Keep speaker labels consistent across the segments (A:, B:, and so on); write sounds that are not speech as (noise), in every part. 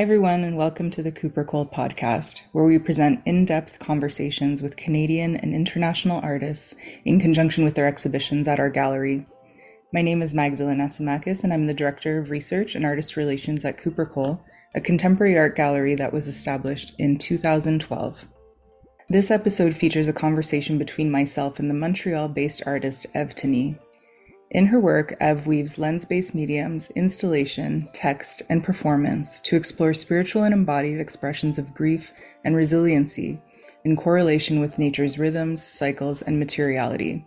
A: Hi, everyone, and welcome to the Cooper Cole podcast, where we present in depth conversations with Canadian and international artists in conjunction with their exhibitions at our gallery. My name is Magdalyn Asimakis, and I'm the Director of Research and Artist Relations at Cooper Cole, a contemporary art gallery that was established in 2012. This episode features a conversation between myself and the Montreal based artist Eve Tagny. In her work, Eve weaves lens based mediums, installation, text, and performance to explore spiritual and embodied expressions of grief and resiliency in correlation with nature's rhythms, cycles, and materiality.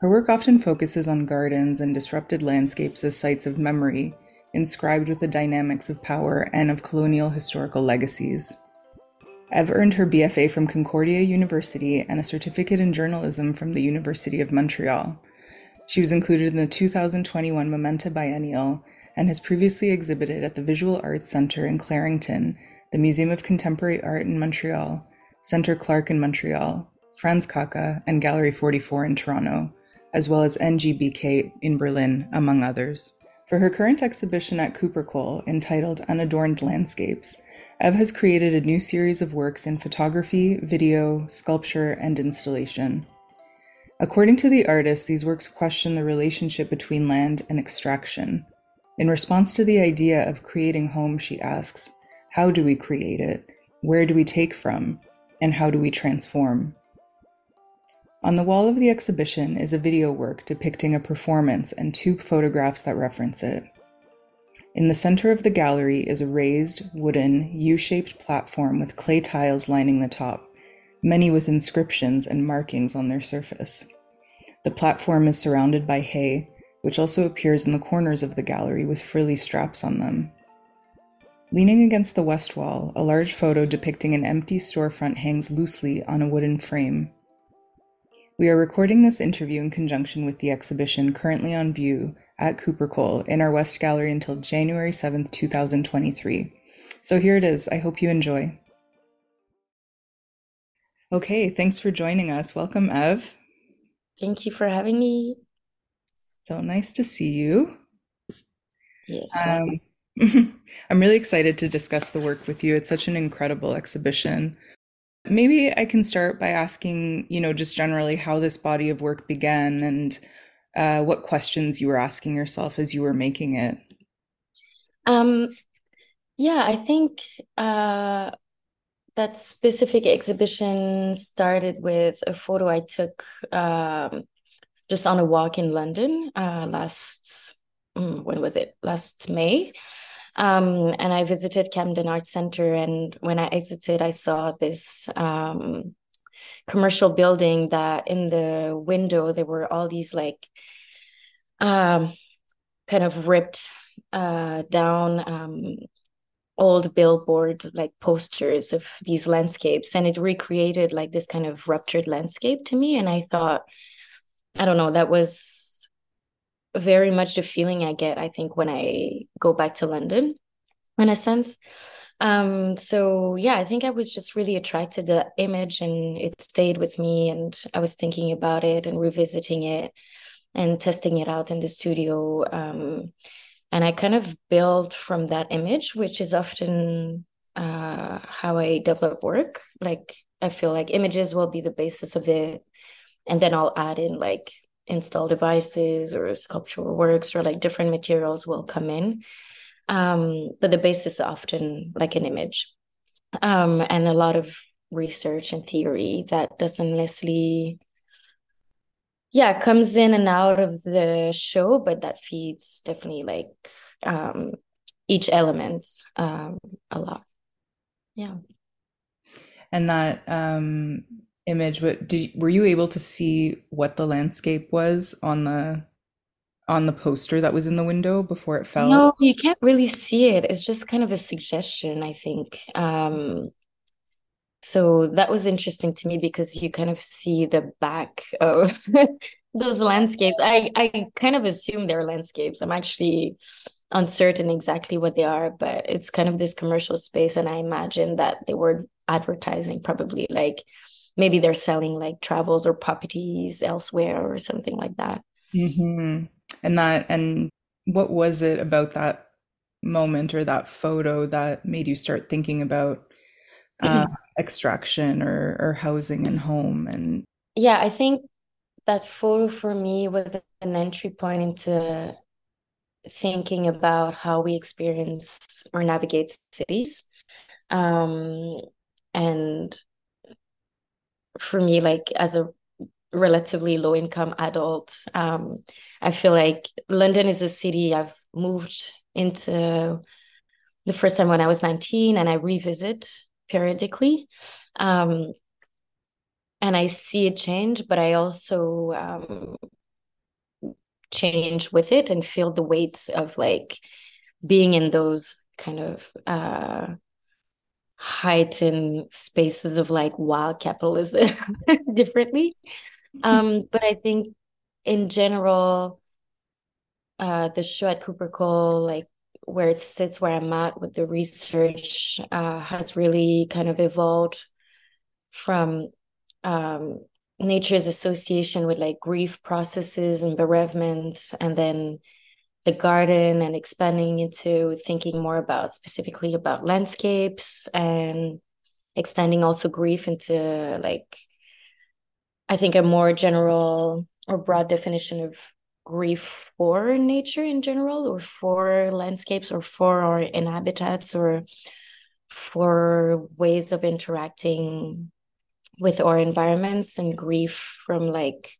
A: Her work often focuses on gardens and disrupted landscapes as sites of memory, inscribed with the dynamics of power and of colonial historical legacies. Eve earned her BFA from Concordia University and a certificate in journalism from the University of Montreal. She was included in the 2021 Momenta Biennial and has previously exhibited at the Visual Arts Centre in Clarington, the Museum of Contemporary Art in Montreal, Centre Clark in Montreal, Franz Kaka, and Gallery 44 in Toronto, as well as NGBK in Berlin, among others. For her current exhibition at Cooper Cole, entitled Unadorned Landscapes, Eve has created a new series of works in photography, video, sculpture, and installation. According to the artist, these works question the relationship between land and extraction. In response to the idea of creating home, she asks, How do we create it? Where do we take from? And how do we transform? On the wall of the exhibition is a video work depicting a performance and two photographs that reference it. In the center of the gallery is a raised, wooden, U shaped platform with clay tiles lining the top many with inscriptions and markings on their surface. The platform is surrounded by hay, which also appears in the corners of the gallery with frilly straps on them. Leaning against the west wall, a large photo depicting an empty storefront hangs loosely on a wooden frame. We are recording this interview in conjunction with the exhibition currently on view at Cooper Cole in our West Gallery until January 7th, 2023. So here it is. I hope you enjoy. Okay, thanks for joining us. Welcome, Eve.
B: Thank you for having me.
A: So nice to see you.
B: Yes.
A: Um, (laughs) I'm really excited to discuss the work with you. It's such an incredible exhibition. Maybe I can start by asking, you know, just generally how this body of work began and uh, what questions you were asking yourself as you were making it.
B: Um, yeah, I think uh, that specific exhibition started with a photo I took um, just on a walk in London uh, last, mm, when was it? Last May. Um, and I visited Camden Art Center. And when I exited, I saw this um, commercial building that in the window, there were all these like um, kind of ripped uh, down um, old billboard like posters of these landscapes and it recreated like this kind of ruptured landscape to me and i thought i don't know that was very much the feeling i get i think when i go back to london in a sense. Um so yeah i think i was just really attracted to the image and it stayed with me and i was thinking about it and revisiting it and testing it out in the studio. Um and i kind of build from that image which is often uh, how i develop work. Like i feel like images will be the basis of it. And then i'll add in like install devices or sculptural works or like different materials will come in. Um, but the basis is often like an image. Um, and a lot of research and theory that doesn't necessarily yeah comes in and out of the show but that feeds definitely like um each element um a lot. Yeah.
A: And that um image what did were you able to see what the landscape was on the on the poster that was in the window before it fell?
B: No you can't really see it. It's just kind of a suggestion i think. Um so that was interesting to me because you kind of see the back of (laughs) those landscapes. I i kind of assume they're landscapes. I'm actually uncertain exactly what they are but it's kind of this commercial space and i imagine that they were advertising probably like maybe they're selling like travels or properties elsewhere or something like that.
A: Mm-hmm. and that and what was it about that moment or that photo that made you start thinking about uh, (clears throat) extraction or, or housing and home and
B: yeah i think that photo for me was an entry point into thinking about how we experience or navigate cities. Um, and for me like as a relatively low income adult um, i feel like london is a city i've moved into the first time when i was 19 and i revisit periodically. Um, and i see it change but i also um, change with it and feel the weight of like being in those kind of uh, heightened spaces of like wild capitalism (laughs) differently. Um, (laughs) but i think in general uh, the show at cooper cole like where it sits where I'm at with the research uh, has really kind of evolved from um, nature's association with like grief processes and bereavement, and then the garden and expanding into thinking more about specifically about landscapes and extending also grief into like I think a more general or broad definition of grief for nature in general or for landscapes or for our inhabitants or for ways of interacting with our environments and grief from like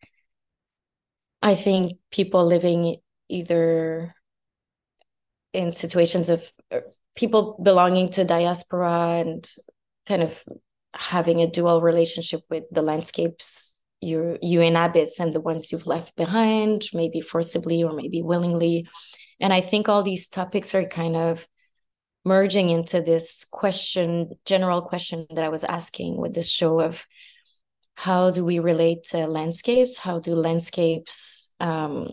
B: i think people living either in situations of uh, people belonging to diaspora and kind of having a dual relationship with the landscapes you you inhabit and the ones you've left behind maybe forcibly or maybe willingly. And i think all these topics are kind of merging into this question general question that i was asking with this show of how do we relate to landscapes? How do landscapes um,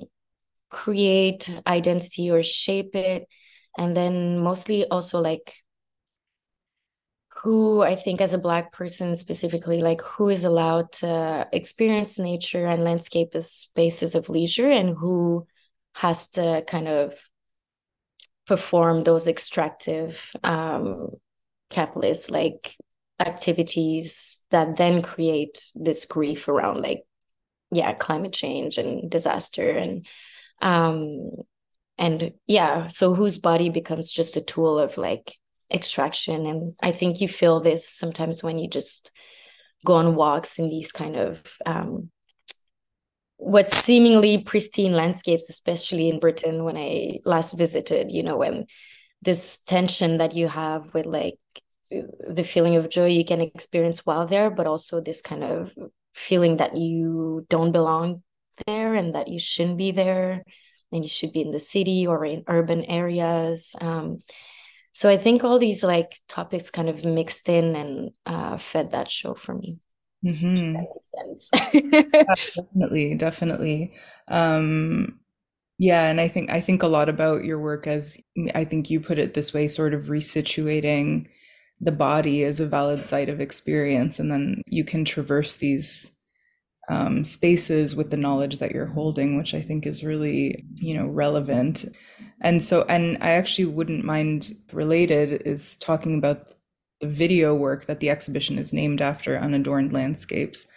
B: create identity or shape it? And then mostly also like who I think as a black person specifically, like who is allowed to experience nature and landscape as spaces of leisure and who has to kind of perform those extractive um, capitalist like activities that then create this grief around like yeah climate change and disaster and um and yeah so whose body becomes just a tool of like extraction. And i think you feel this sometimes when you just go on walks in these kind of um, what seemingly pristine landscapes especially in britain when i last visited you know when this tension that you have with like the feeling of joy you can experience while there but also this kind of feeling that you don't belong there and that you shouldn't be there and you should be in the city or in urban areas. Um, so i think all these like topics kind of mixed in and uh, fed that show for me. Mm-hmm. that makes sense.
A: Yeah, (laughs) (laughs) definitely definitely. Um yeah and i think i think a lot about your work as i think you put it this way sort of resituating the body as a valid site of experience and then you can traverse these um, spaces with the knowledge that you're holding which i think is really you know relevant and so, and I actually wouldn't mind related is talking about the video work that the exhibition is named after, Unadorned Landscapes,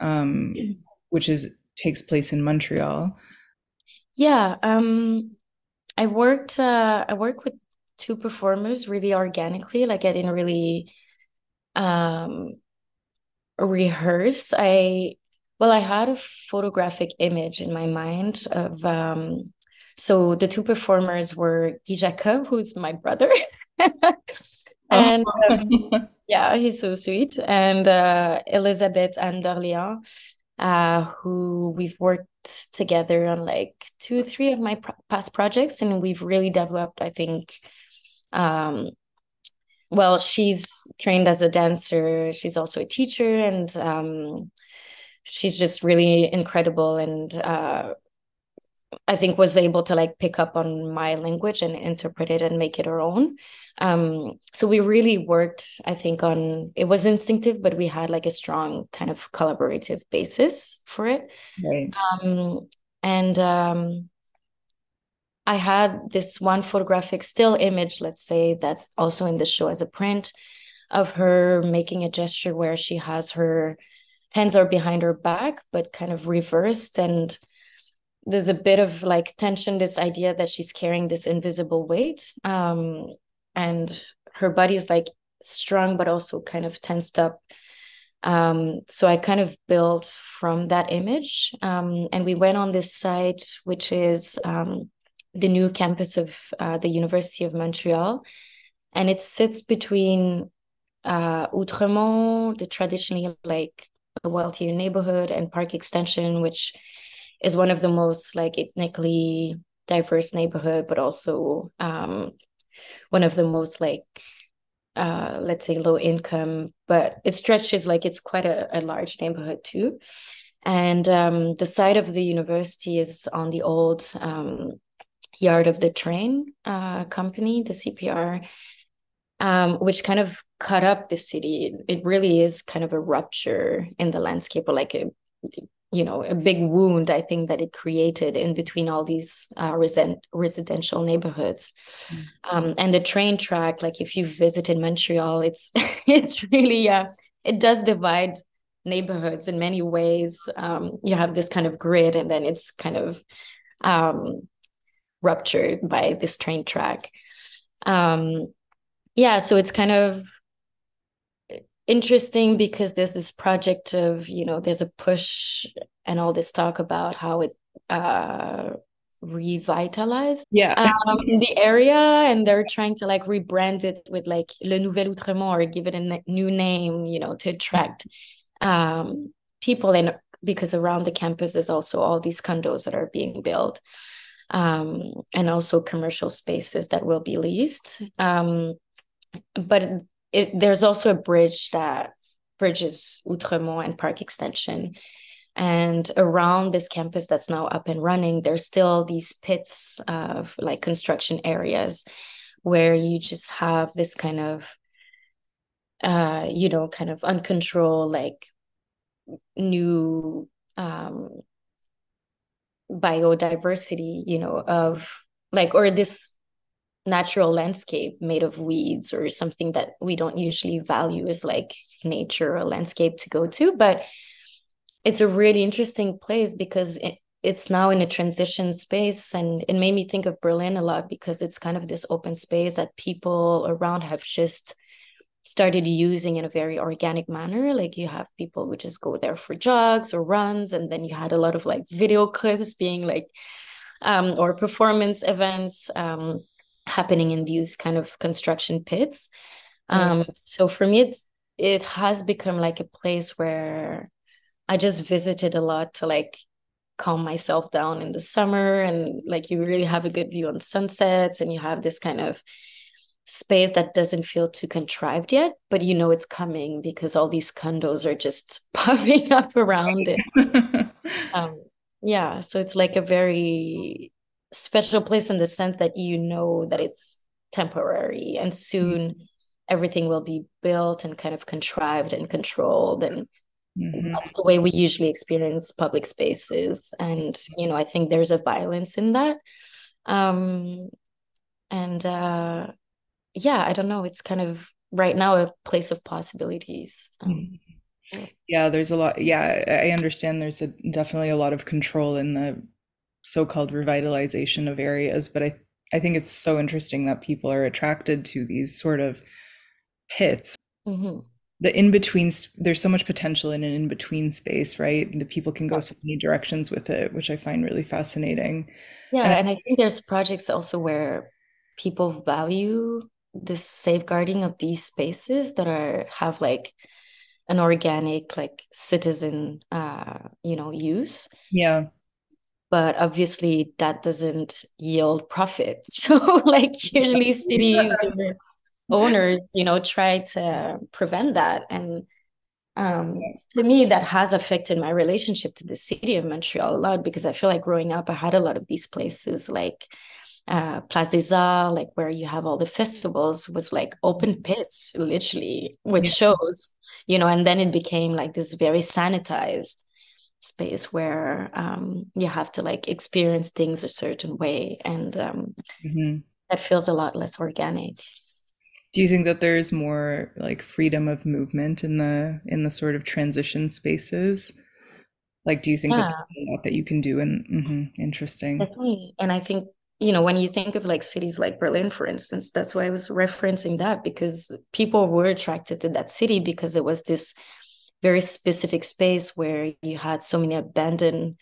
A: um, which is takes place in Montreal.
B: Yeah, um, I worked. Uh, I worked with two performers really organically. Like I didn't really um, rehearse. I well, I had a photographic image in my mind of um, so the two performers were Dijaka, who's my brother. (laughs) and um, (laughs) yeah, he's so sweet. And uh, Elizabeth and d'Orléans, uh, who we've worked together on like two, three of my pro- past projects. And we've really developed, I think, um, well, she's trained as a dancer. She's also a teacher, and um, she's just really incredible and uh, I think was able to like pick up on my language and interpret it and make it our own. Um, so we really worked, I think, on it was instinctive, but we had like a strong kind of collaborative basis for it. Right. Um, and um, I had this one photographic still image, let's say, that's also in the show as a print of her making a gesture where she has her hands are behind her back, but kind of reversed. And there's a bit of like tension, this idea that she's carrying this invisible weight. Um, and her body is like strong, but also kind of tensed up. Um, so I kind of built from that image. Um, and we went on this site, which is um, the new campus of uh, the University of Montreal. And it sits between uh, Outremont, the traditionally like a wealthier neighborhood, and Park Extension, which is one of the most like ethnically diverse neighborhood, but also um, one of the most like uh, let's say low income, but it stretches like it's quite a, a large neighborhood too. And um, the site of the university is on the old um, yard of the train uh, company, the CPR, um, which kind of cut up the city. It really is kind of a rupture in the landscape, or like a you know a big wound. I think that it created in between all these uh, resen- residential neighborhoods, mm. um, and the train track. Like if you visited Montreal, it's (laughs) it's really uh, it does divide neighborhoods in many ways. Um, you have this kind of grid, and then it's kind of um, ruptured by this train track. Um, yeah, so it's kind of interesting because there's this project of, you know, there's a push and all this talk about how it uh, revitalized
A: yeah
B: um, the area and they're trying to like rebrand it with like le nouvel outremont or give it a new name you know to attract um, people and because around the campus there's also all these condos that are being built um, and also commercial spaces that will be leased. Um, but it, there's also a bridge that bridges Outremont and Park Extension. And around this campus that's now up and running, there's still these pits of like construction areas where you just have this kind of, uh, you know, kind of uncontrolled, like new um, biodiversity, you know, of like, or this natural landscape made of weeds or something that we don't usually value as like nature or landscape to go to. But it's a really interesting place because it, it's now in a transition space and it made me think of Berlin a lot because it's kind of this open space that people around have just started using in a very organic manner. Like you have people who just go there for jogs or runs, and then you had a lot of like video (laughs) clips being like, um, or performance events um, happening in these kind of construction pits. Um, So for me, it's it has become like a place where I just visited a lot to like calm myself down in the summer and like you really have a good view on sunsets and you have this kind of space that doesn't feel too contrived yet, but you know it's coming because all these condos are just (laughs) popping up around it. (laughs) um, yeah, so it's like a very special place in the sense that you know that it's temporary and soon mm-hmm. everything will be built and kind of contrived and controlled and mm-hmm. that's the way we usually experience public spaces and you know i think there's a violence in that um and uh yeah, I don't know. It's kind of right now a place of possibilities. Um,
A: mm-hmm. yeah, there's a lot. Yeah, I understand there's a, definitely a lot of control in the so-called revitalization of areas, but I I think it's so interesting that people are attracted to these sort of pits. Mm-hmm. The in between, there's so much potential in an in between space, right? The people can go so many directions with it, which I find really fascinating.
B: Yeah, and, and I think there's projects also where people value this safeguarding of these spaces that are have like an organic like citizen uh you know use
A: yeah
B: but obviously that doesn't yield profit. (laughs) So like usually cities (laughs) or owners you know try to prevent that. And um to me that has affected my relationship to the city of montreal a lot because i feel like growing up i had a lot of these places like uh, Place des Arts, like where you have all the festivals, was like open pits, literally, with yeah. shows, you know, and then it became like this very sanitized space where um, you have to like experience things a certain way and um, mm-hmm. that feels a lot less organic
A: do you think that there's more like freedom of movement in the in the sort of transition spaces like do you think yeah. that a lot that you can do and mm-hmm, interesting
B: Definitely. and i think you know when you think of like cities like berlin for instance that's why i was referencing that because people were attracted to that city because it was this very specific space where you had so many abandoned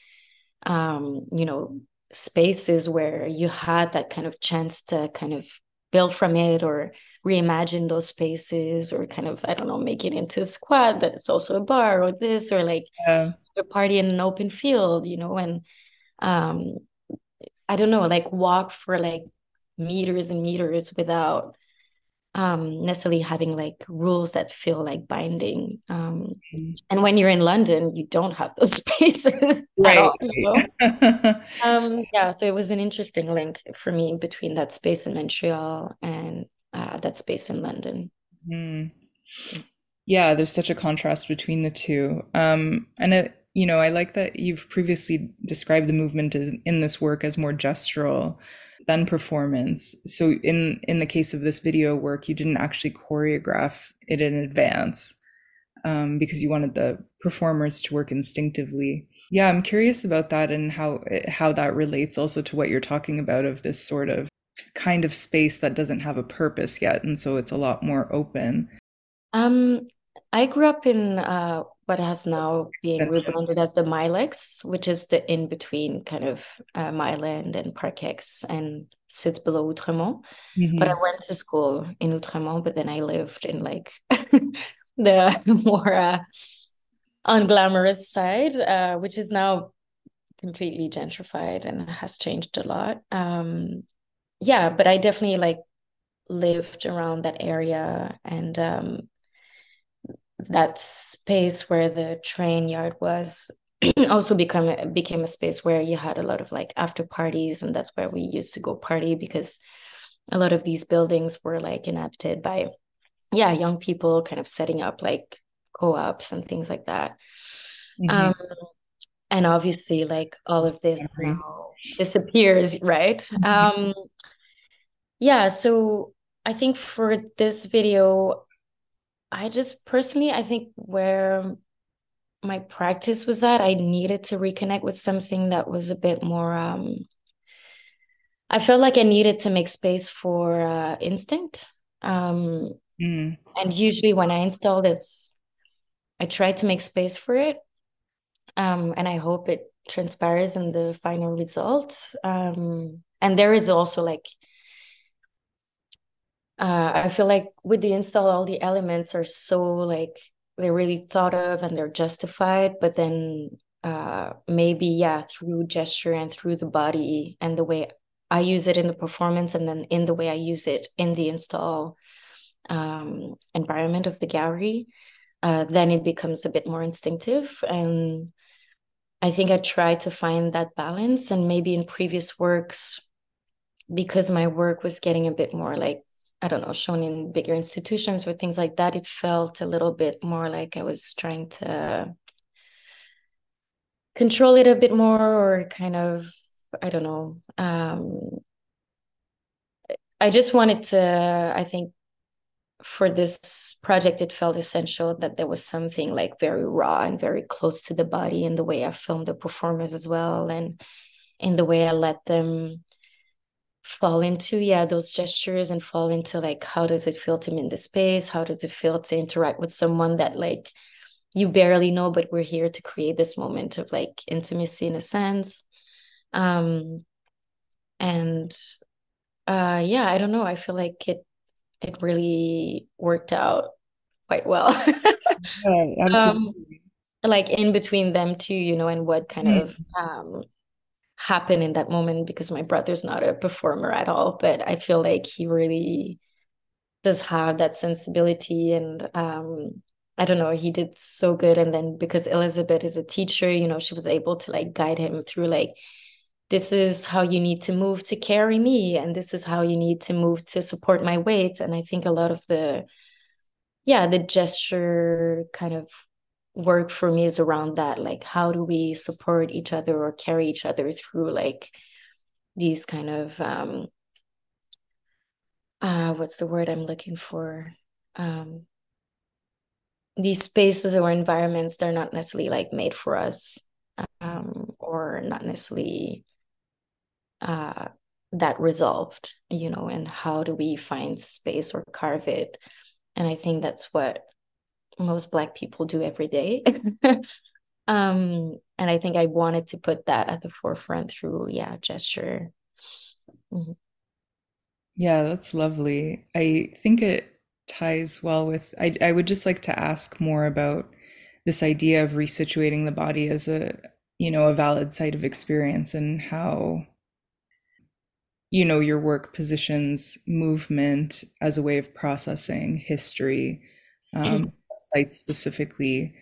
B: um, you know spaces where you had that kind of chance to kind of build from it or reimagine those spaces or kind of i don't know make it into a squad that it's also a bar or this or like yeah. a party in an open field you know and um i don't know like walk for like meters and meters without um, necessarily having like rules that feel like binding. Um, mm-hmm. and when you're in London, you don't have those (laughs) spaces right. All, you know? (laughs) um, yeah, so it was an interesting link for me between that space in Montreal and uh, that space in London.
A: Mm. Yeah, there's such a contrast between the two. Um, and it, you know, I like that you've previously described the movement as in this work as more gestural then performance. So in in the case of this video work, you didn't actually choreograph it in advance um, because you wanted the performers to work instinctively. Yeah, I'm curious about that and how how that relates also to what you're talking about of this sort of kind of space that doesn't have a purpose yet, and so it's a lot more open.
B: Um, I grew up in uh, what has now been rebranded as the Mile-Ex, which is the in between kind of uh, Mile-End and Park Ex and sits below Outremont. Mm-hmm. But I went to school in Outremont, but then I lived in like (laughs) the (laughs) more uh, unglamorous side, uh, which is now completely gentrified and has changed a lot. Um, yeah, but I definitely like lived around that area and um, that space where the train yard was (clears throat) also become became a space where you had a lot of like after parties and that's where we used to go party because a lot of these buildings were like inhabited by yeah young people kind of setting up like co-ops and things like that mm-hmm. um and obviously like all of this disappears (laughs) right mm-hmm. um yeah so i think for this video I just personally, I think where my practice was at, I needed to reconnect with something that was a bit more. Um, I felt like I needed to make space for uh, instinct. Um, mm. And usually, when I install this, I try to make space for it. Um, and I hope it transpires in the final result. Um, and there is also like uh, I feel like with the install, all the elements are so like they're really thought of and they're justified, but then uh, maybe yeah, through gesture and through the body and the way I use it in the performance, and then in the way I use it in the install um, environment of the gallery, uh, then it becomes a bit more instinctive and. I think I try to find that balance, and maybe in previous works, because my work was getting a bit more like I don't know, shown in bigger institutions or things like that, it felt a little bit more like I was trying to control it a bit more or kind of, I don't know. Um, I just wanted to, I think for this project, it felt essential that there was something like very raw and very close to the body in the way I filmed the performers as well and in the way I let them fall into yeah those gestures and fall into like how does it feel to be in the space? How does it feel to interact with someone that like you barely know but we're here to create this moment of like intimacy in a sense? Um and uh yeah i don't know. I feel like it it really worked out quite well. Yeah, (laughs) um like in between them too you know and what kind mm. of um happen in that moment because my brother's not a performer at all but i feel like he really does have that sensibility and um i don't know he did so good. And then because elizabeth is a teacher you know she was able to like guide him through like this is how you need to move to carry me and this is how you need to move to support my weight. And i think a lot of the yeah the gesture kind of work for me is around that like how do we support each other or carry each other through like these kind of um uh what's the word i'm looking for? Um these spaces or environments they're not necessarily like made for us um or not necessarily uh that resolved you know and how do we find space or carve it? And i think that's what most black people do every day. (laughs) Um and i think i wanted to put that at the forefront through yeah gesture.
A: Mm-hmm. yeah that's lovely. I think it ties well with I, I would just like to ask more about this idea of resituating the body as a you know a valid site of experience and how you know your work positions movement as a way of processing history. Um, (clears throat) site specifically.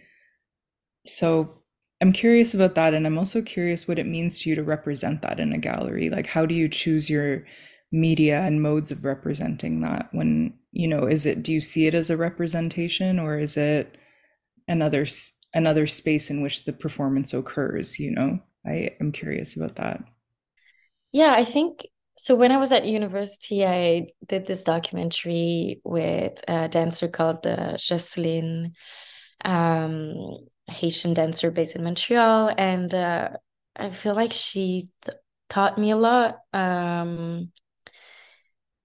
A: So i'm curious about that and i'm also curious what it means to you to represent that in a gallery. Like how do you choose your media and modes of representing that when you know is it do you see it as a representation or is it another another space in which the performance occurs you know? I am curious about that.
B: Yeah i think so when i was at university i did this documentary with a dancer called uh, Jocelyn, um, haitian dancer based in montreal and uh, i feel like she th- taught me a lot um,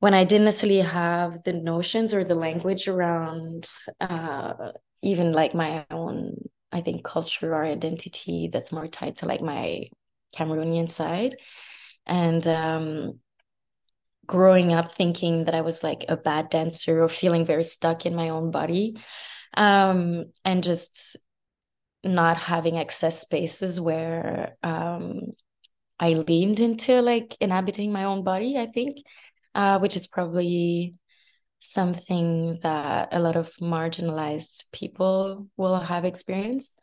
B: when I didn't necessarily have the notions or the language around uh, even like my own, I think, culture or identity that's more tied to like my Cameroonian side. And um, growing up thinking that I was like a bad dancer or feeling very stuck in my own body. Um, and just not having access spaces where um, I leaned into like inhabiting my own body, I think uh, which is probably something that a lot of marginalized people will have experienced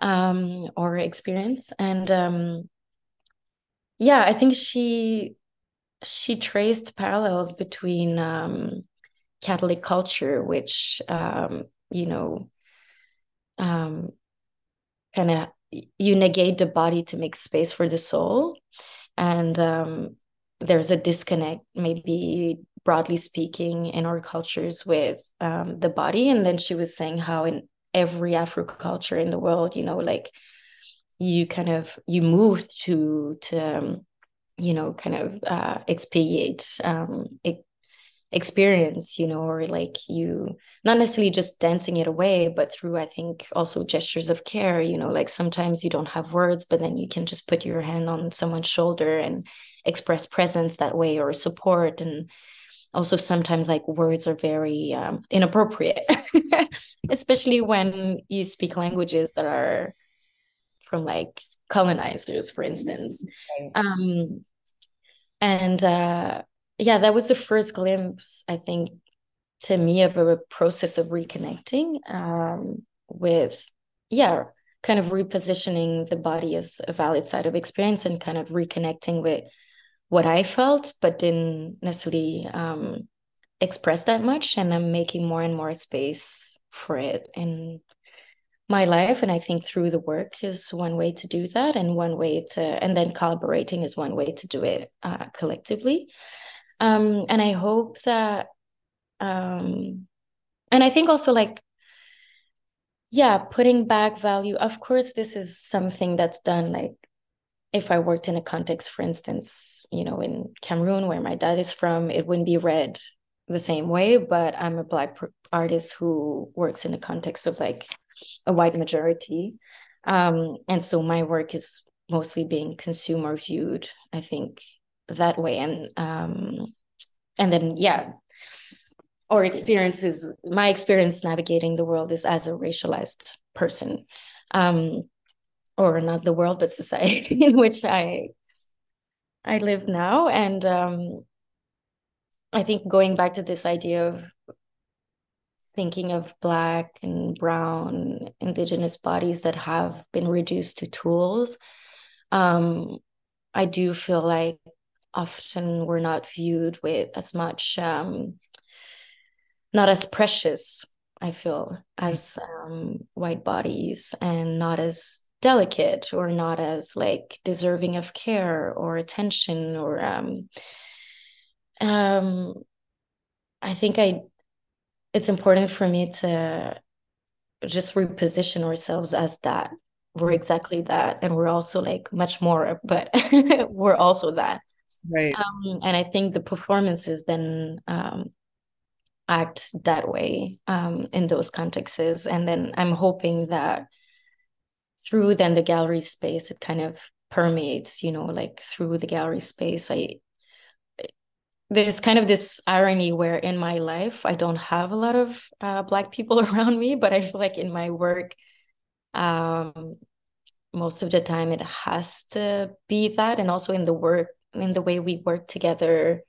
B: um, or experience. And um, yeah, I think she she traced parallels between um, Catholic culture, which um, you know um, kind of you negate the body to make space for the soul. And um, there's a disconnect maybe broadly speaking in our cultures with um, the body. And then she was saying how in every afro culture in the world you know like you kind of you move to to um, you know kind of uh, um, experience you know or like you not necessarily just dancing it away but through i think also gestures of care you know like sometimes you don't have words but then you can just put your hand on someone's shoulder and express presence that way or support and also sometimes like words are very um, inappropriate (laughs) especially when you speak languages that are from like colonizers for instance um, and uh, yeah that was the first glimpse i think to me of a process of reconnecting um, with yeah kind of repositioning the body as a valid side of experience and kind of reconnecting with what I felt, but didn't necessarily um, express that much. And I'm making more and more space for it in my life. And I think through the work is one way to do that, and one way to, and then collaborating is one way to do it uh, collectively. Um, and I hope that, um, and I think also like, yeah, putting back value. Of course, this is something that's done like if I worked in a context, for instance, you know, in Cameroon, where my dad is from, it wouldn't be read the same way. But I'm a Black artist who works in the context of like a white majority. Um, and so my work is mostly being consumer viewed, I think, that way. And um, and then yeah, our experiences, my experience navigating the world is as a racialized person. Um, or not the world but society (laughs) in which i i live now and um i think going back to this idea of thinking of black and brown indigenous bodies that have been reduced to tools. Um i do feel like often we're not viewed with as much um not as precious I feel, as um, white bodies and not as delicate or not as like deserving of care or attention or um um I think I it's important for me to just reposition ourselves as that. We're exactly that and we're also like much more but (laughs) we're also that.
A: Right.
B: Um, and i think the performances then um, act that way um, in those contexts. And then i'm hoping that through then the gallery space it kind of permeates you know like through the gallery space i there's kind of this irony where in my life I don't have a lot of uh, black people (laughs) around me, but I feel like in my work, um, most of the time it has to be that, and also in the work, in the way we work together,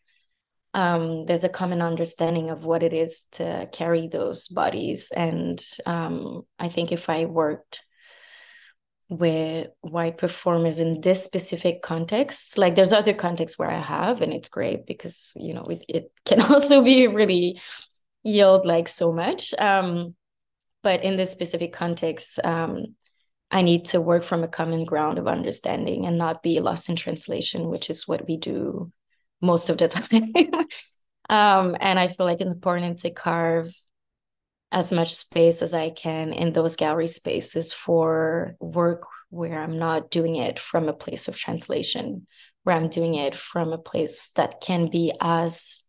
B: um, there's a common understanding of what it is to carry those bodies, and um, I think if I worked with white performers in this specific context like there's other contexts where i have and it's great because you know it, it can (laughs) also be really yield like so much. Um but in this specific context um i need to work from a common ground of understanding and not be lost in translation which is what we do most of the (laughs) time. Um and i feel like it's important to carve as much space as I can in those gallery spaces for work where I'm not doing it from a place of translation, where I'm doing it from a place that can be as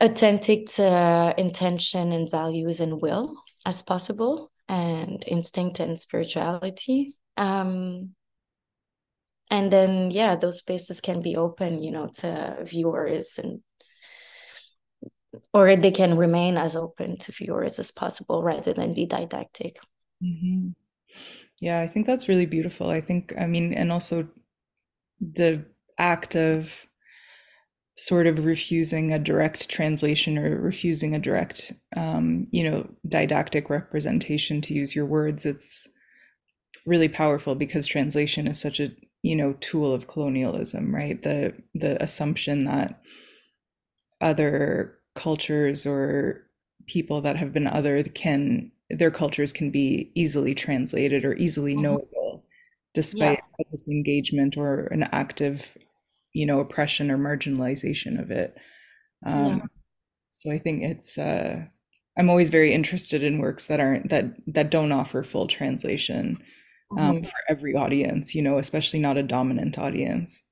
B: authentic to intention and values and will as possible, and instinct and spirituality. Um, and then, yeah, those spaces can be open, you know, to viewers and or they can remain as open to viewers as possible rather than be didactic.
A: Mm-hmm. Yeah, I think that's really beautiful. I think, I mean, and also the act of sort of refusing a direct translation or refusing a direct, um, you know, didactic representation, to use your words, it's really powerful because translation is such a, you know, tool of colonialism, right? The the assumption that other cultures or people that have been othered can their cultures can be easily translated or easily mm-hmm. knowable despite yeah. disengagement or an active you know oppression or marginalization of it um, yeah. so i think it's uh, i'm always very interested in works that aren't that that don't offer full translation um, mm-hmm. for every audience you know especially not a dominant audience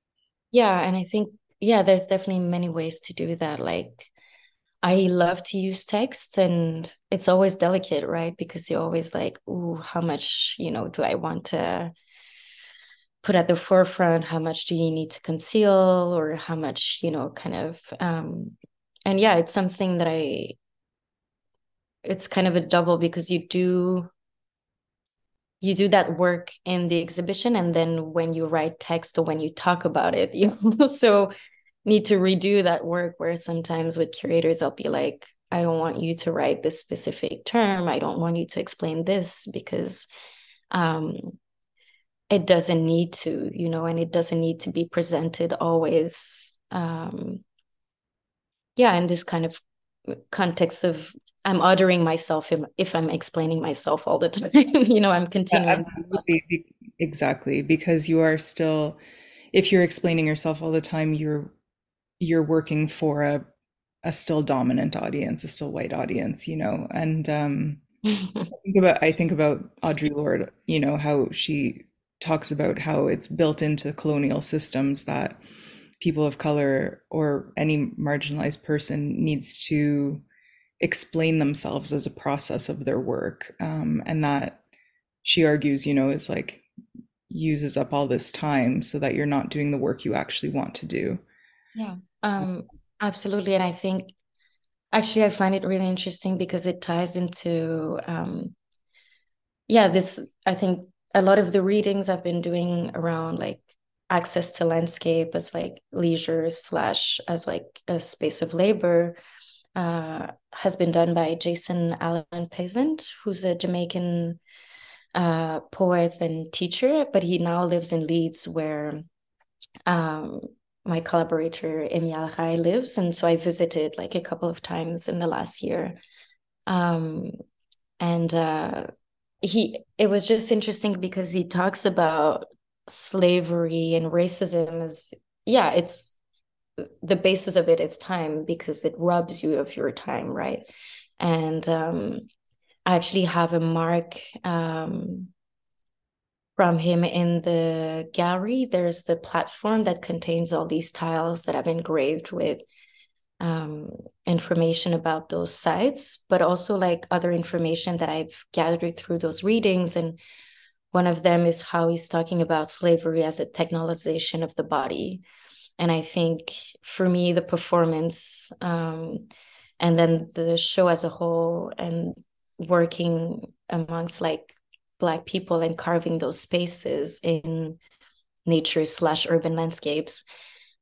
B: yeah and i think yeah there's definitely many ways to do that like I love to use text and it's always delicate, right? Because you're always like, ooh, how much, you know, do I want to put at the forefront? How much do you need to conceal or how much, you know, kind of um and yeah, it's something that I it's kind of a double because you do you do that work in the exhibition and then when you write text or when you talk about it (laughs) you also need to redo that work where sometimes with curators I'll be like I don't want you to write this specific term I don't want you to explain this because um it doesn't need to you know and it doesn't need to be presented always um yeah in this kind of context of I'm uttering myself if, if I'm explaining myself all the (laughs) time. you know, I'm continuing. Yeah,
A: absolutely. Exactly. Because you are still, if you're explaining yourself all the time, you're you're working for a a still dominant audience, a still white audience, you know. And um, (laughs) I think about I think about Audre Lorde, you know, how she talks about how it's built into colonial systems that people of color or any marginalized person needs to explain themselves as a process of their work, um, and that she argues, you know, is like uses up all this time so that you're not doing the work you actually want to do.
B: Yeah. Um, absolutely. And I think actually I find it really interesting because it ties into um yeah, this I think a lot of the readings I've been doing around like access to landscape as like leisure slash as like a space of labor uh, has been done by Jason Allen-Paisant, who's a Jamaican uh, poet and teacher, but he now lives in Leeds, where um, my collaborator Emi Alghai lives, and so I visited like a couple of times in the last year. Um, and uh, he it was just interesting because he talks about slavery and racism as yeah, it's the basis of it is time because it robs you of your time, right? And um, I actually have a mark um, from him in the gallery. There's the platform that contains all these tiles that I've engraved with um, information about those sites, but also like other information that I've gathered through those readings. And one of them is how he's talking about slavery as a technologization of the body. And I think for me, the performance um, and then the show as a whole and working amongst like black people and carving those spaces in nature slash urban landscapes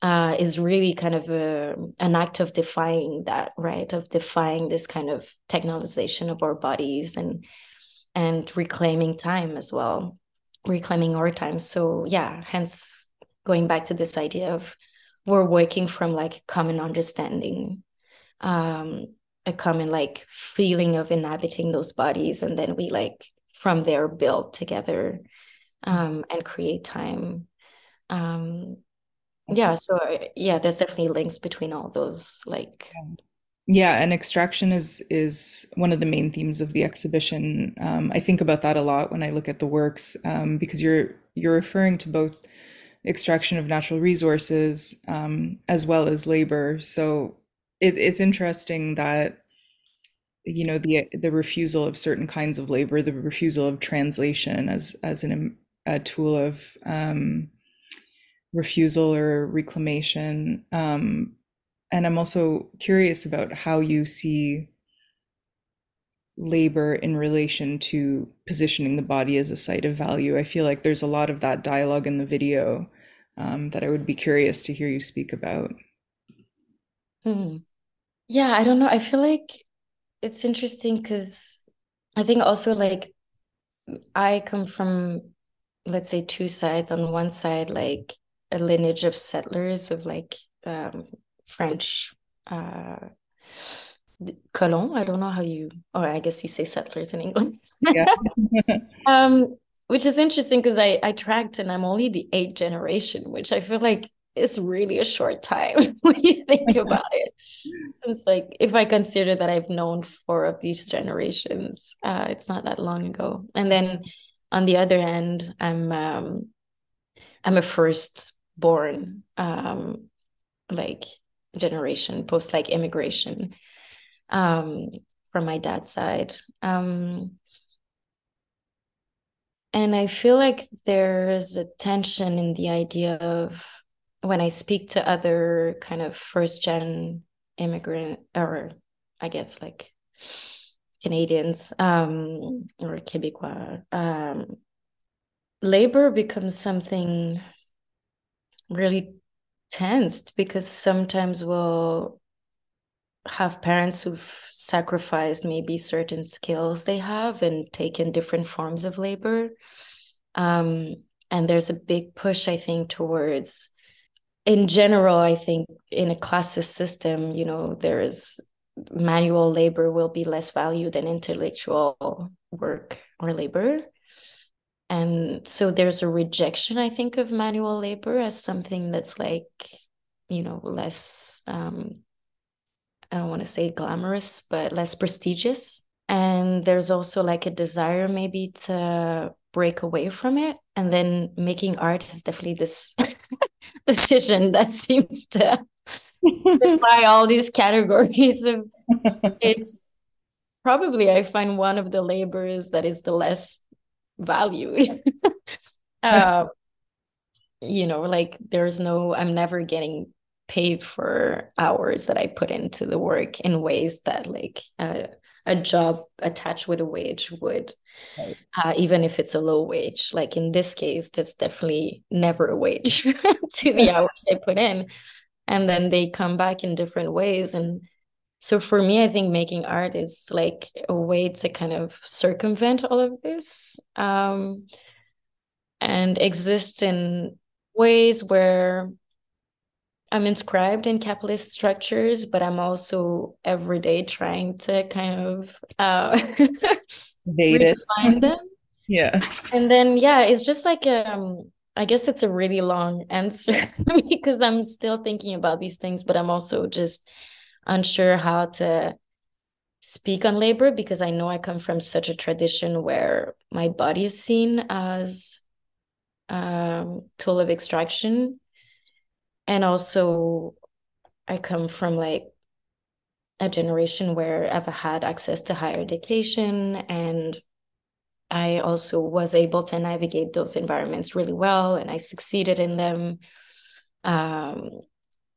B: uh, is really kind of a, an act of defying that right? Of defying this kind of technologization of our bodies and and reclaiming time as well reclaiming our time. So yeah hence going back to this idea of we're working from like common understanding um a common like feeling of inhabiting those bodies. And then we like from there build together um, and create time. Um, yeah so yeah there's definitely links between all those like
A: yeah and extraction is is one of the main themes of the exhibition. Um, i think about that a lot when i look at the works um, because you're you're referring to both extraction of natural resources um, as well as labor. So it, it's interesting that you know the the refusal of certain kinds of labor, the refusal of translation as as an a tool of um, refusal or reclamation. Um, and I'm also curious about how you see labor in relation to positioning the body as a site of value. I feel like there's a lot of that dialogue in the video um, that I would be curious to hear you speak about.
B: Hmm. Yeah, I don't know. I feel like it's interesting because I think also like I come from let's say two sides. On one side, like a lineage of settlers of like um, French uh, colons. I don't know how you, or I guess you say settlers in England. Yeah. (laughs) um, which is interesting because I I tracked and I'm only the eighth generation, which I feel like it's really a short time (laughs) when you think (laughs) about it. It's like if I consider that I've known four of these generations, uh, it's not that long ago. And then on the other end, I'm um, I'm a first-born um, like generation post like immigration um, from my dad's side. Um, and I feel like there's a tension in the idea of when I speak to other kind of first gen immigrant or I guess like Canadians um, or Quebecois, um, labor becomes something really tensed because sometimes we'll have parents who've sacrificed maybe certain skills they have and taken different forms of labor. Um, and there's a big push, I think, towards in general, I think in a classist system, you know, there's manual labor will be less valued than intellectual work or labor. And so there's a rejection, I think, of manual labor as something that's like, you know, less, um, I don't want to say glamorous, but less prestigious. And there's also like a desire maybe to break away from it. And then making art is definitely this (laughs) decision that seems to defy all these categories of it's probably I find one of the labors that is the less valued. (laughs) uh, you know, like there's no, I'm never getting paid for hours that I put into the work in ways that like uh, a job attached with a wage would right. uh, even if it's a low wage. Like in this case that's definitely never a wage (laughs) to the hours i put in. And then they come back in different ways. And so for me i think making art is like a way to kind of circumvent all of this um, and exist in ways where I'm inscribed in capitalist structures, but I'm also every day trying to kind of uh, (laughs)
A: redefine them. Yeah.
B: And then yeah, it's just like um I guess it's a really long answer (laughs) because I'm still thinking about these things, but I'm also just unsure how to speak on labor because I know I come from such a tradition where my body is seen as um tool of extraction and also i come from like a generation where i've had access to higher education and i also was able to navigate those environments really well and i succeeded in them um,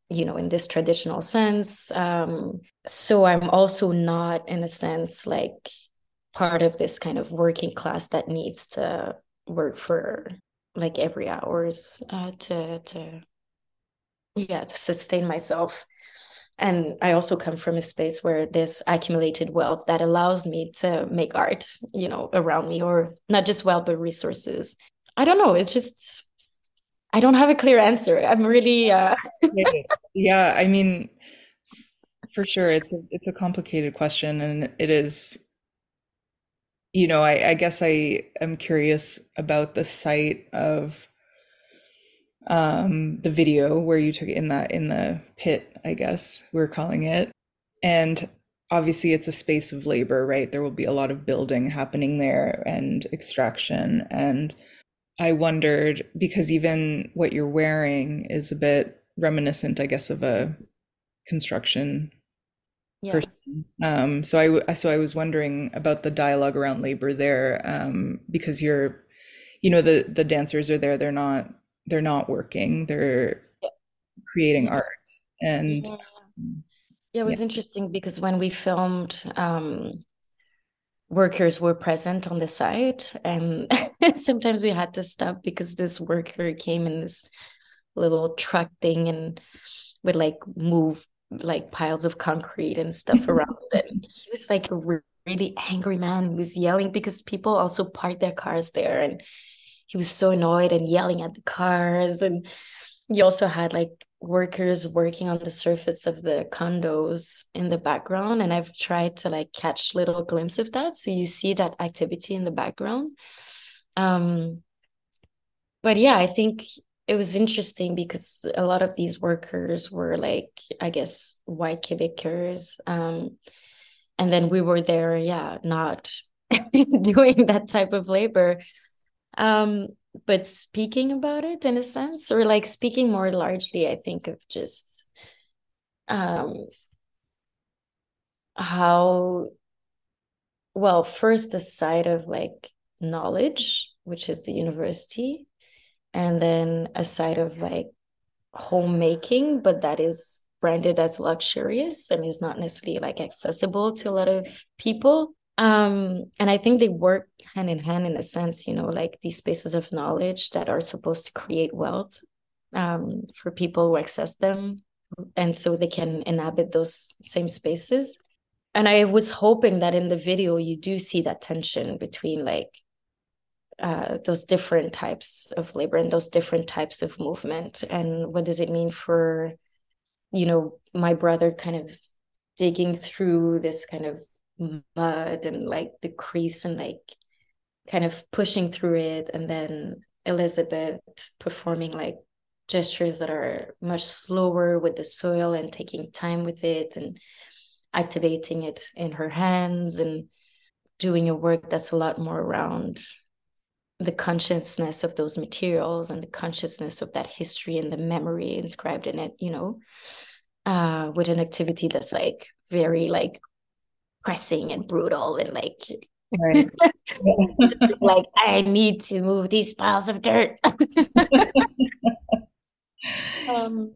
B: you know in this traditional sense. Um, so i'm also not in a sense like part of this kind of working class that needs to work for like every hours uh, to to yeah to sustain myself. And i also come from a space where this accumulated wealth that allows me to make art you know around me or not just wealth but resources. I don't know it's just i don't have a clear answer. I'm really uh (laughs)
A: yeah i mean for sure it's a, it's a complicated question and it is you know I, I guess i am curious about the site of um, the video where you took it in that in the pit, I guess we're calling it. And obviously it's a space of labor, right? There will be a lot of building happening there and extraction. And I wondered because even what you're wearing is a bit reminiscent, I guess, of a construction yeah. person. Um, so I so I was wondering about the dialogue around labor there, um, because you're, you know, the the dancers are there. They're not they're not working they're creating art. And
B: yeah, yeah it was yeah. interesting because when we filmed um, workers were present on the site and (laughs) sometimes we had to stop because this worker came in this little truck thing and would like move like piles of concrete and stuff (laughs) around. It he was like a really angry man. He was yelling because people also parked their cars there and he was so annoyed and yelling at the cars and you also had like workers working on the surface of the condos in the background and i've tried to like catch little glimpse of that so you see that activity in the background. Um but yeah i think it was interesting because a lot of these workers were like i guess white quebecers um and then we were there yeah not (laughs) doing that type of labor um but speaking about it in a sense or like speaking more largely i think of just um how well first the side of like knowledge which is the university and then a side of like homemaking but that is branded as luxurious and is not necessarily like accessible to a lot of people um and i think they work hand in hand in a sense you know like these spaces of knowledge that are supposed to create wealth um for people who access them. And so they can inhabit those same spaces. And i was hoping that in the video you do see that tension between like uh, those different types of labor and those different types of movement. And what does it mean for you know my brother kind of digging through this kind of mud and like the crease and like kind of pushing through it and then elizabeth performing like gestures that are much slower with the soil and taking time with it and activating it in her hands and doing a work that's a lot more around the consciousness of those materials and the consciousness of that history and the memory inscribed in it you know uh with an activity that's like very like pressing and brutal and like right. (laughs) like I need to move these piles of dirt. (laughs) um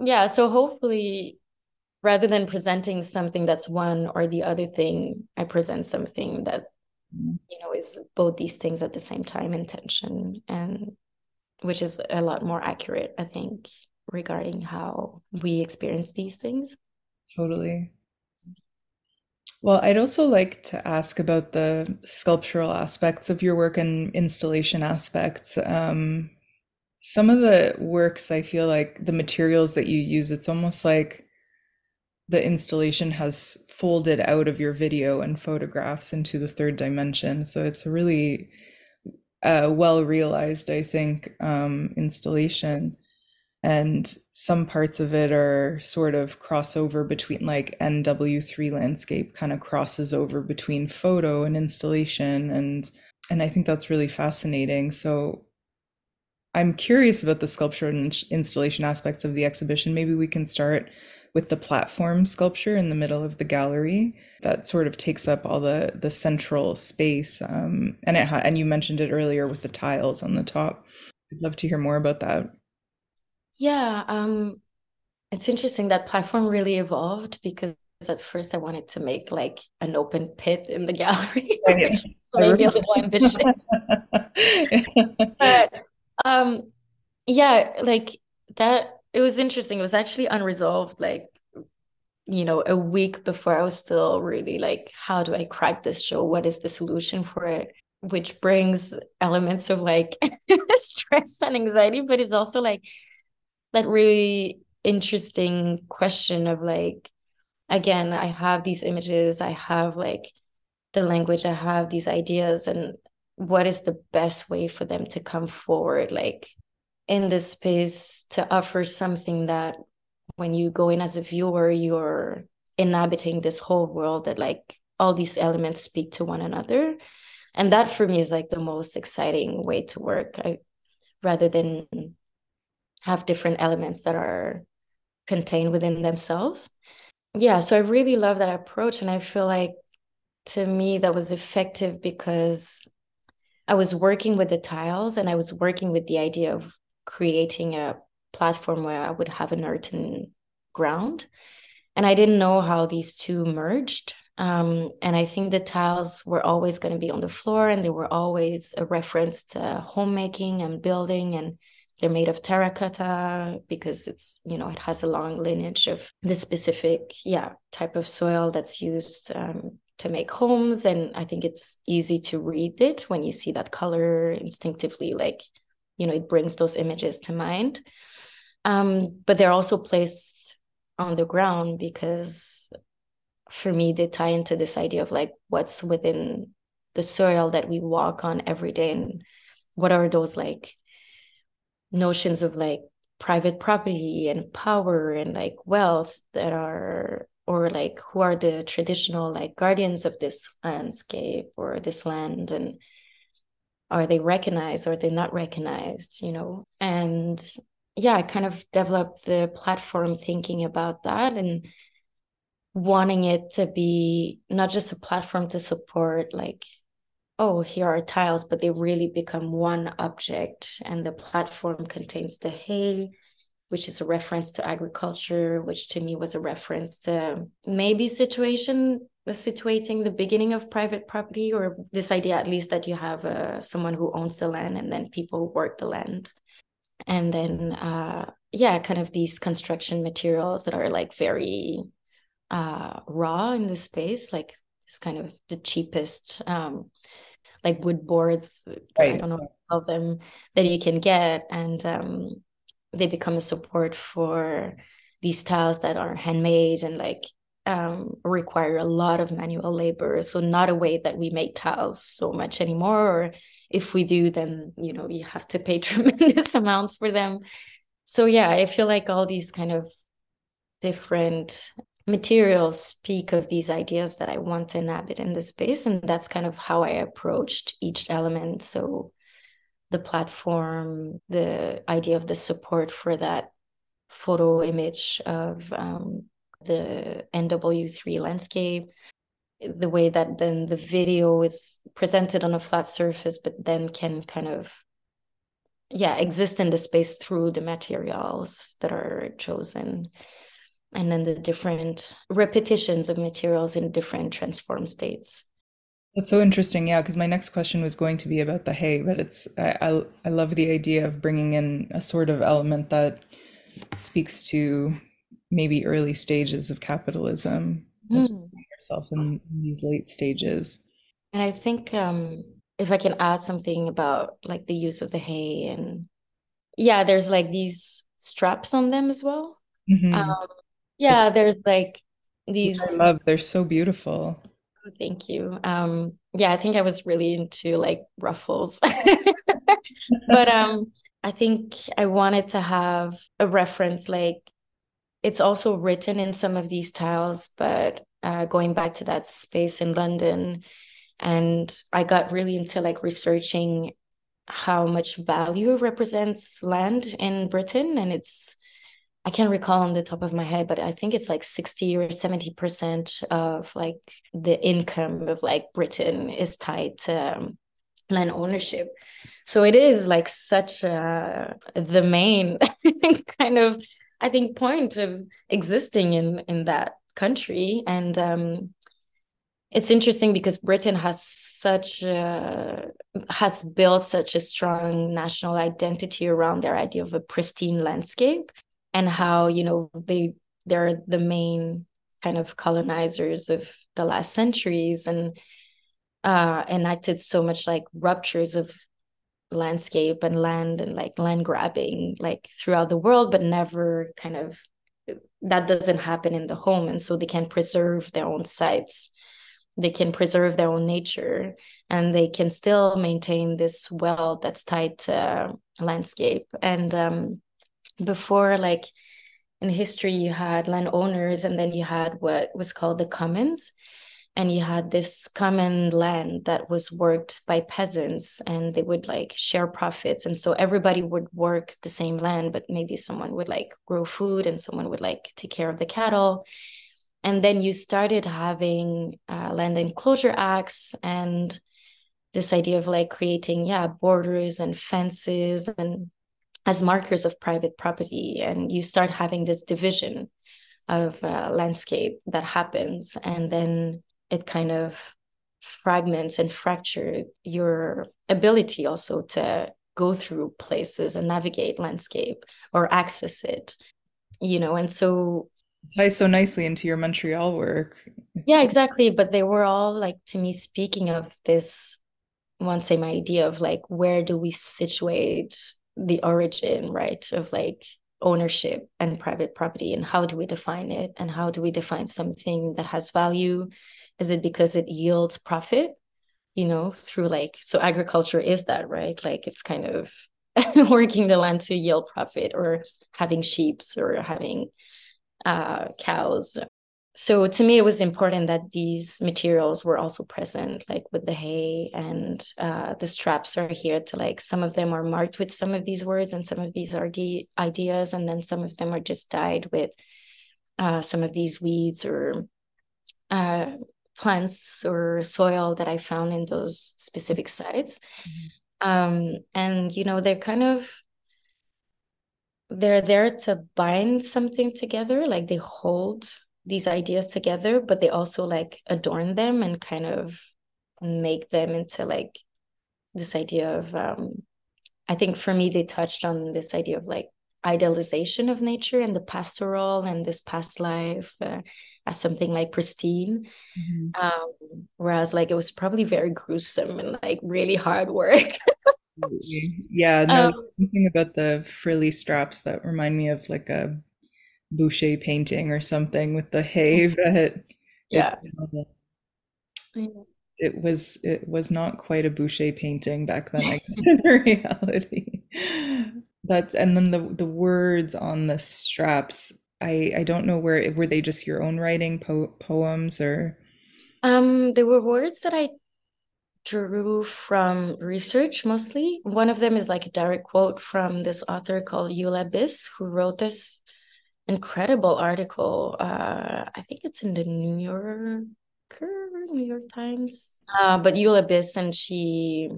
B: yeah, so hopefully rather than presenting something that's one or the other thing, I present something that mm-hmm. you know is both these things at the same time intention and which is a lot more accurate, I think, regarding how we experience these things.
A: Totally. Well, I'd also like to ask about the sculptural aspects of your work and installation aspects. Um, some of the works, I feel like the materials that you use, it's almost like the installation has folded out of your video and photographs into the third dimension. So it's a really uh, well realized, I think, um, installation. And some parts of it are sort of crossover between like NW3 landscape kind of crosses over between photo and installation and and I think that's really fascinating. So I'm curious about the sculpture and installation aspects of the exhibition. Maybe we can start with the platform sculpture in the middle of the gallery that sort of takes up all the the central space. Um, and it ha- and you mentioned it earlier with the tiles on the top. I'd love to hear more about that.
B: Yeah, um, it's interesting that platform really evolved because at first I wanted to make like an open pit in the (laughs) gallery, which maybe a little ambitious. but um, yeah, like that. It was interesting. It was actually unresolved. Like, you know, a week before, I was still really like, how do I crack this show? What is the solution for it? Which brings elements of like (laughs) stress and anxiety, but it's also like that really interesting question of like, again, I have these images, I have like the language, I have these ideas, and what is the best way for them to come forward like in this space to offer something that when you go in as a viewer you're inhabiting this whole world that like all these elements speak to one another? And that for me is like the most exciting way to work I, rather than have different elements that are contained within themselves yeah so i really love that approach and i feel like to me that was effective because I was working with the tiles and I was working with the idea of creating a platform where I would have an earthen ground. And I didn't know how these two merged. Um, and I think the tiles were always going to be on the floor and they were always a reference to homemaking and building. And they're made of terracotta because it's, you know, it has a long lineage of the specific, yeah, type of soil that's used um, to make homes. And i think it's easy to read it when you see that color instinctively like you know it brings those images to mind. Um, but they're also placed on the ground because for me they tie into this idea of like what's within the soil that we walk on every day. And what are those like notions of like private property and power and like wealth that are or like who are the traditional like guardians of this landscape or this land and are they recognized or are they not recognized you know? And yeah i kind of developed the platform thinking about that and wanting it to be not just a platform to support like oh here are tiles but they really become one object and the platform contains the hay which is a reference to agriculture, which to me was a reference to maybe situation situating the beginning of private property or this idea at least that you have uh, someone who owns the land and then people work the land. And then uh, yeah kind of these construction materials that are like very uh, raw in the space like it's kind of the cheapest um, like wood boards right. i don't know how them that you can get and um, they become a support for these tiles that are handmade and like um, require a lot of manual labor. So not a way that we make tiles so much anymore. Or if we do, then you know you have to pay (laughs) tremendous amounts for them. So yeah, I feel like all these kind of different materials speak of these ideas that I want to inhabit in the space, and that's kind of how I approached each element. So the platform, the idea of the support for that photo image of um, the NW3 landscape, the way that then the video is presented on a flat surface, but then can kind of yeah exist in the space through the materials that are chosen and then the different repetitions of materials in different transform states
A: that's so interesting, yeah, because my next question was going to be about the hay, but it's I, I, I love the idea of bringing in a sort of element that speaks to maybe early stages of capitalism, mm. yourself in these late stages.
B: And I think um, if I can add something about like the use of the hay and yeah, there's like these straps on them as well. Mm-hmm. Um, yeah, there's like these.
A: I love. They're so beautiful.
B: Oh, thank you. Um, yeah, I think I was really into like ruffles, (laughs) but um, I think I wanted to have a reference like it's also written in some of these tiles, but uh, going back to that space in London, and I got really into like researching how much value represents land in Britain, and it's I can't recall on the top of my head, but I think it's like 60 or 70% of like the income of like Britain is tied to um, land ownership. So it is like such a, the main (laughs) kind of I think point of existing in in that country and um, it's interesting because Britain has such a, has built such a strong national identity around their idea of a pristine landscape and how you know they they're the main kind of colonizers of the last centuries and uh enacted so much like ruptures of landscape and land and like land grabbing like throughout the world but never kind of that doesn't happen in the home. And so they can preserve their own sites. They can preserve their own nature and they can still maintain this well that's tied to landscape. And um, before like in history you had landowners and then you had what was called the commons. And you had this common land that was worked by peasants and they would like share profits. And so everybody would work the same land but maybe someone would like grow food and someone would like take care of the cattle. And then you started having uh, land enclosure acts and this idea of like creating yeah borders and fences and as markers of private property and you start having this division of uh, landscape that happens and then it kind of fragments and fractures your ability also to go through places and navigate landscape or access it you know and so
A: it ties so nicely into your montreal work.
B: Yeah exactly but they were all like to me speaking of this one same idea of like where do we situate the origin right of like ownership and private property and how do we define it and how do we define something that has value? Is it because it yields profit you know through like so agriculture is that right? Like it's kind of (laughs) working the land to yield profit or having sheeps or having uh, cows so to me it was important that these materials were also present like with the hay and uh, the straps are here to like some of them are marked with some of these words and some of these are the ideas and then some of them are just dyed with uh, some of these weeds or uh, plants or soil that I found in those specific sites. Mm-hmm. Um, and you know, they're kind of they're there to bind something together, like they hold these ideas together, but they also like adorn them and kind of make them into like this idea of um I think for me they touched on this idea of like idealization of nature and the pastoral and this past life uh, as something like pristine. Mm-hmm. um, whereas like it was probably very gruesome and like really hard work.
A: Yeah (laughs) no um, something about the frilly straps that remind me of like a boucher painting or something with the hay (laughs) but
B: yeah.
A: it was it was not quite a boucher painting back then i guess (laughs) in (laughs) reality. That's and then the the words on the straps I I don't know where were they just your own writing po- poems or?
B: Um they were words that I drew from research mostly. One of them is like a direct quote from this author called Eula Biss who wrote this incredible article. Uh I think it's in the New Yorker, New York Times. Uh but Eula Biss and she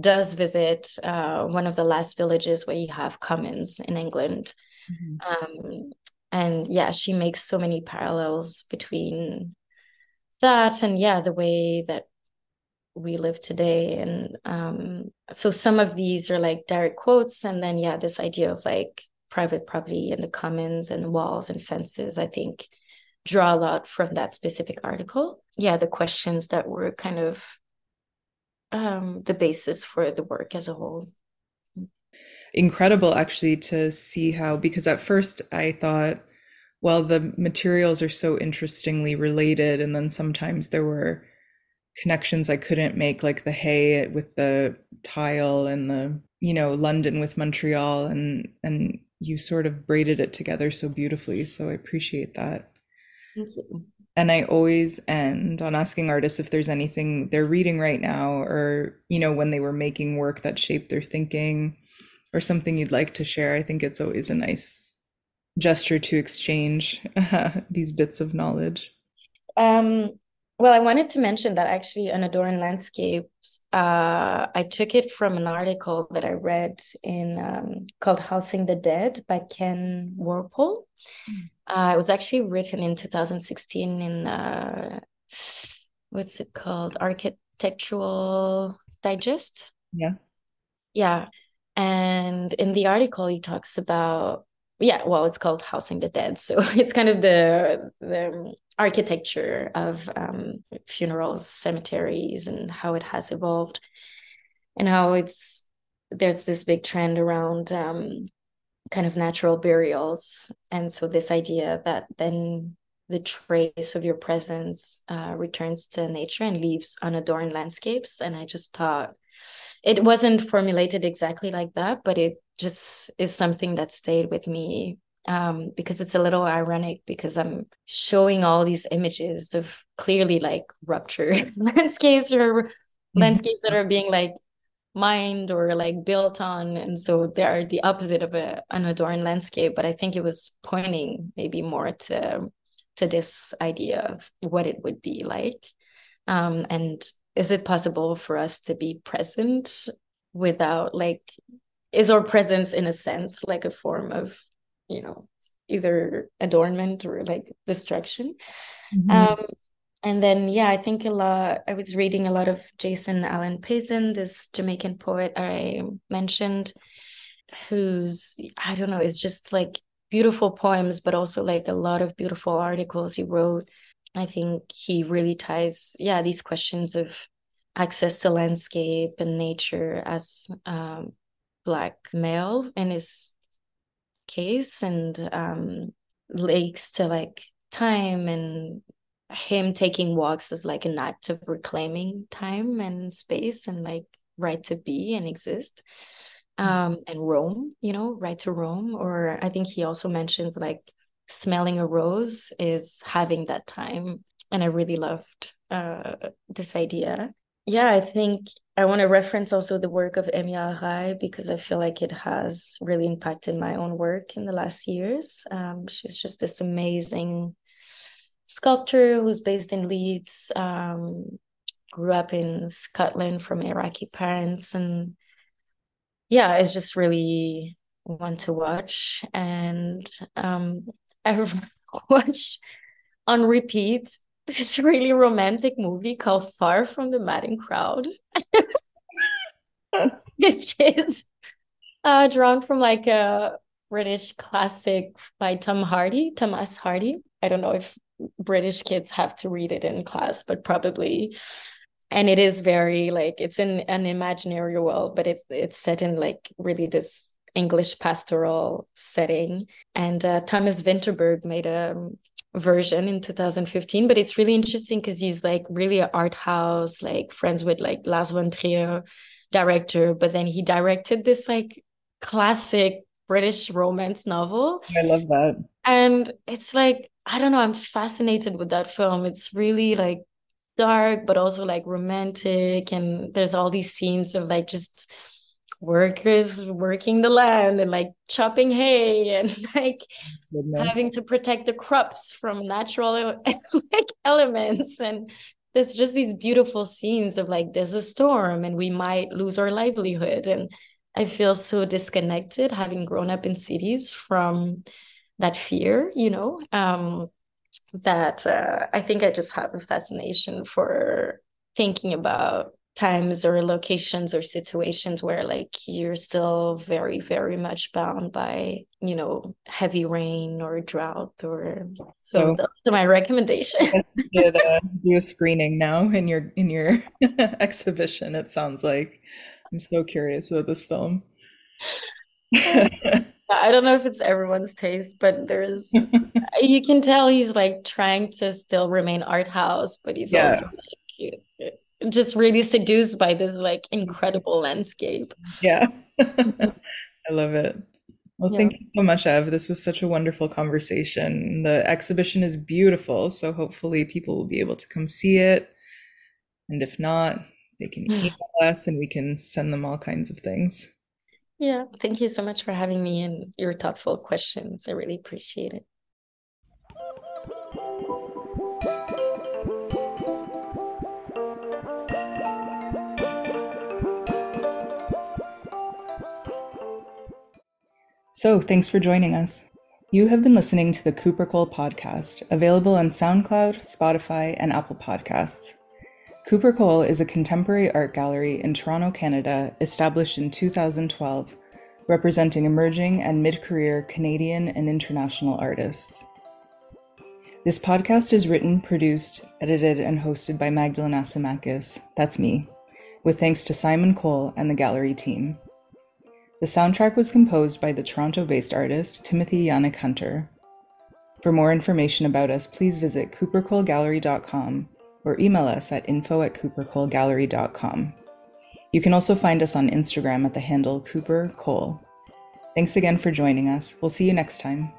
B: does visit uh, one of the last villages where you have commons in England. Mm-hmm. Um, and yeah she makes so many parallels between that and yeah the way that we live today and um, so some of these are like direct quotes and then yeah this idea of like private property and the commons and walls and fences i think draw a lot from that specific article. Yeah the questions that were kind of um, the basis for the work as a whole.
A: Incredible actually to see how, because at first I thought, well, the materials are so interestingly related, and then sometimes there were connections I couldn't make, like the hay with the tile and the, you know, London with Montreal, and and you sort of braided it together so beautifully. So I appreciate that.
B: Thank you.
A: And I always end on asking artists if there's anything they're reading right now, or, you know, when they were making work that shaped their thinking, or something you'd like to share. I think it's always a nice gesture to exchange uh, (laughs) these bits of knowledge.
B: Um, well, I wanted to mention that actually Unadorned Landscapes, uh, I took it from an article that I read in um, called Housing the Dead by Ken Worpole. Mm. Uh, it was actually written in 2016 in uh, what's it called? Architectural Digest.
A: Yeah.
B: Yeah. And in the article, he talks about yeah, well, it's called Housing the Dead, so (laughs) it's kind of the the architecture of um, funerals, cemeteries, and how it has evolved, and how it's there's this big trend around um, kind of natural burials, and so this idea that then the trace of your presence uh, returns to nature and leaves unadorned landscapes, and I just thought it wasn't formulated exactly like that, but it just is something that stayed with me um, because it's a little ironic because I'm showing all these images of clearly like ruptured (laughs) landscapes or mm-hmm. landscapes that are being like mined or like built on and so they are the opposite of a unadorned landscape but i think it was pointing maybe more to to this idea of what it would be like um, and is it possible for us to be present without like is our presence in a sense like a form of you know either adornment or like destruction mm-hmm. um and then yeah i think a lot i was reading a lot of Jason Allen-Paisant this jamaican poet i mentioned who's i don't know it's just like beautiful poems but also like a lot of beautiful articles he wrote I think he really ties, yeah, these questions of access to landscape and nature as um, black male in his case, and um, lakes to like time and him taking walks as like an act of reclaiming time and space and like right to be and exist mm. um and roam you know right to roam or i think he also mentions like smelling a rose is having that time. And i really loved uh, this idea. Yeah i think i want to reference also the work of Emii Alrai because i feel like it has really impacted my own work in the last years. Um, she's just this amazing sculptor who's based in leeds um, grew up in scotland from iraqi parents. And yeah it's just really one to watch. And um, I've (laughs) watched on repeat this really romantic movie called Far from the Madding Crowd. (laughs) which is uh, drawn from like a British classic by Tom Hardy, Thomas Hardy. I don't know if British kids have to read it in class, but probably. And it is very like it's in an imaginary world, but it it's set in like really this English pastoral setting. And uh, Thomas Vinterberg made a version in 2015, but it's really interesting because he's like really an art house, like friends with like Lars von Trier director, but then he directed this like classic British romance novel.
A: I love that.
B: And it's like, I don't know, I'm fascinated with that film. It's really like dark, but also like romantic. And there's all these scenes of like just workers working the land and like chopping hay and (laughs) like Goodness. having to protect the crops from natural (laughs) like elements and there's just these beautiful scenes of like there's a storm and we might lose our livelihood and i feel so disconnected having grown up in cities from that fear you know um that uh, i think i just have a fascination for thinking about times or locations or situations where like you're still very very much bound by you know heavy rain or drought or so, so my recommendation. (laughs)
A: Did uh, do a screening now in your in your (laughs) exhibition it sounds like. I'm so curious about this film. (laughs)
B: I don't know if it's everyone's taste, but there's you can tell he's like trying to still remain art house, but he's yeah. also like just really seduced by this like mm-hmm. incredible landscape.
A: Yeah. (laughs) Mm-hmm. I love it. Well, yeah. thank you so much, Ev. This was such a wonderful conversation. The exhibition is beautiful, so hopefully people will be able to come see it. And if not, they can mm. email us and we can send them all kinds of things.
B: Yeah, thank you so much for having me and your thoughtful questions. I really appreciate it.
A: So, thanks for joining us. You have been listening to the Cooper Cole podcast, available on SoundCloud, Spotify, and Apple Podcasts. Cooper Cole is a contemporary art gallery in Toronto, Canada, established in 2012, representing emerging and mid career Canadian and international artists. This podcast is written, produced, edited, and hosted by Magdalyn Asimakis, that's me, with thanks to Simon Cole and the gallery team. The soundtrack was composed by the Toronto based artist Timothy Yanick Hunter. For more information about us, please visit coopercolegallery.com or email us at info at coopercolegallery.com. You can also find us on Instagram at the handle Cooper Cole. Thanks again for joining us. We'll see you next time.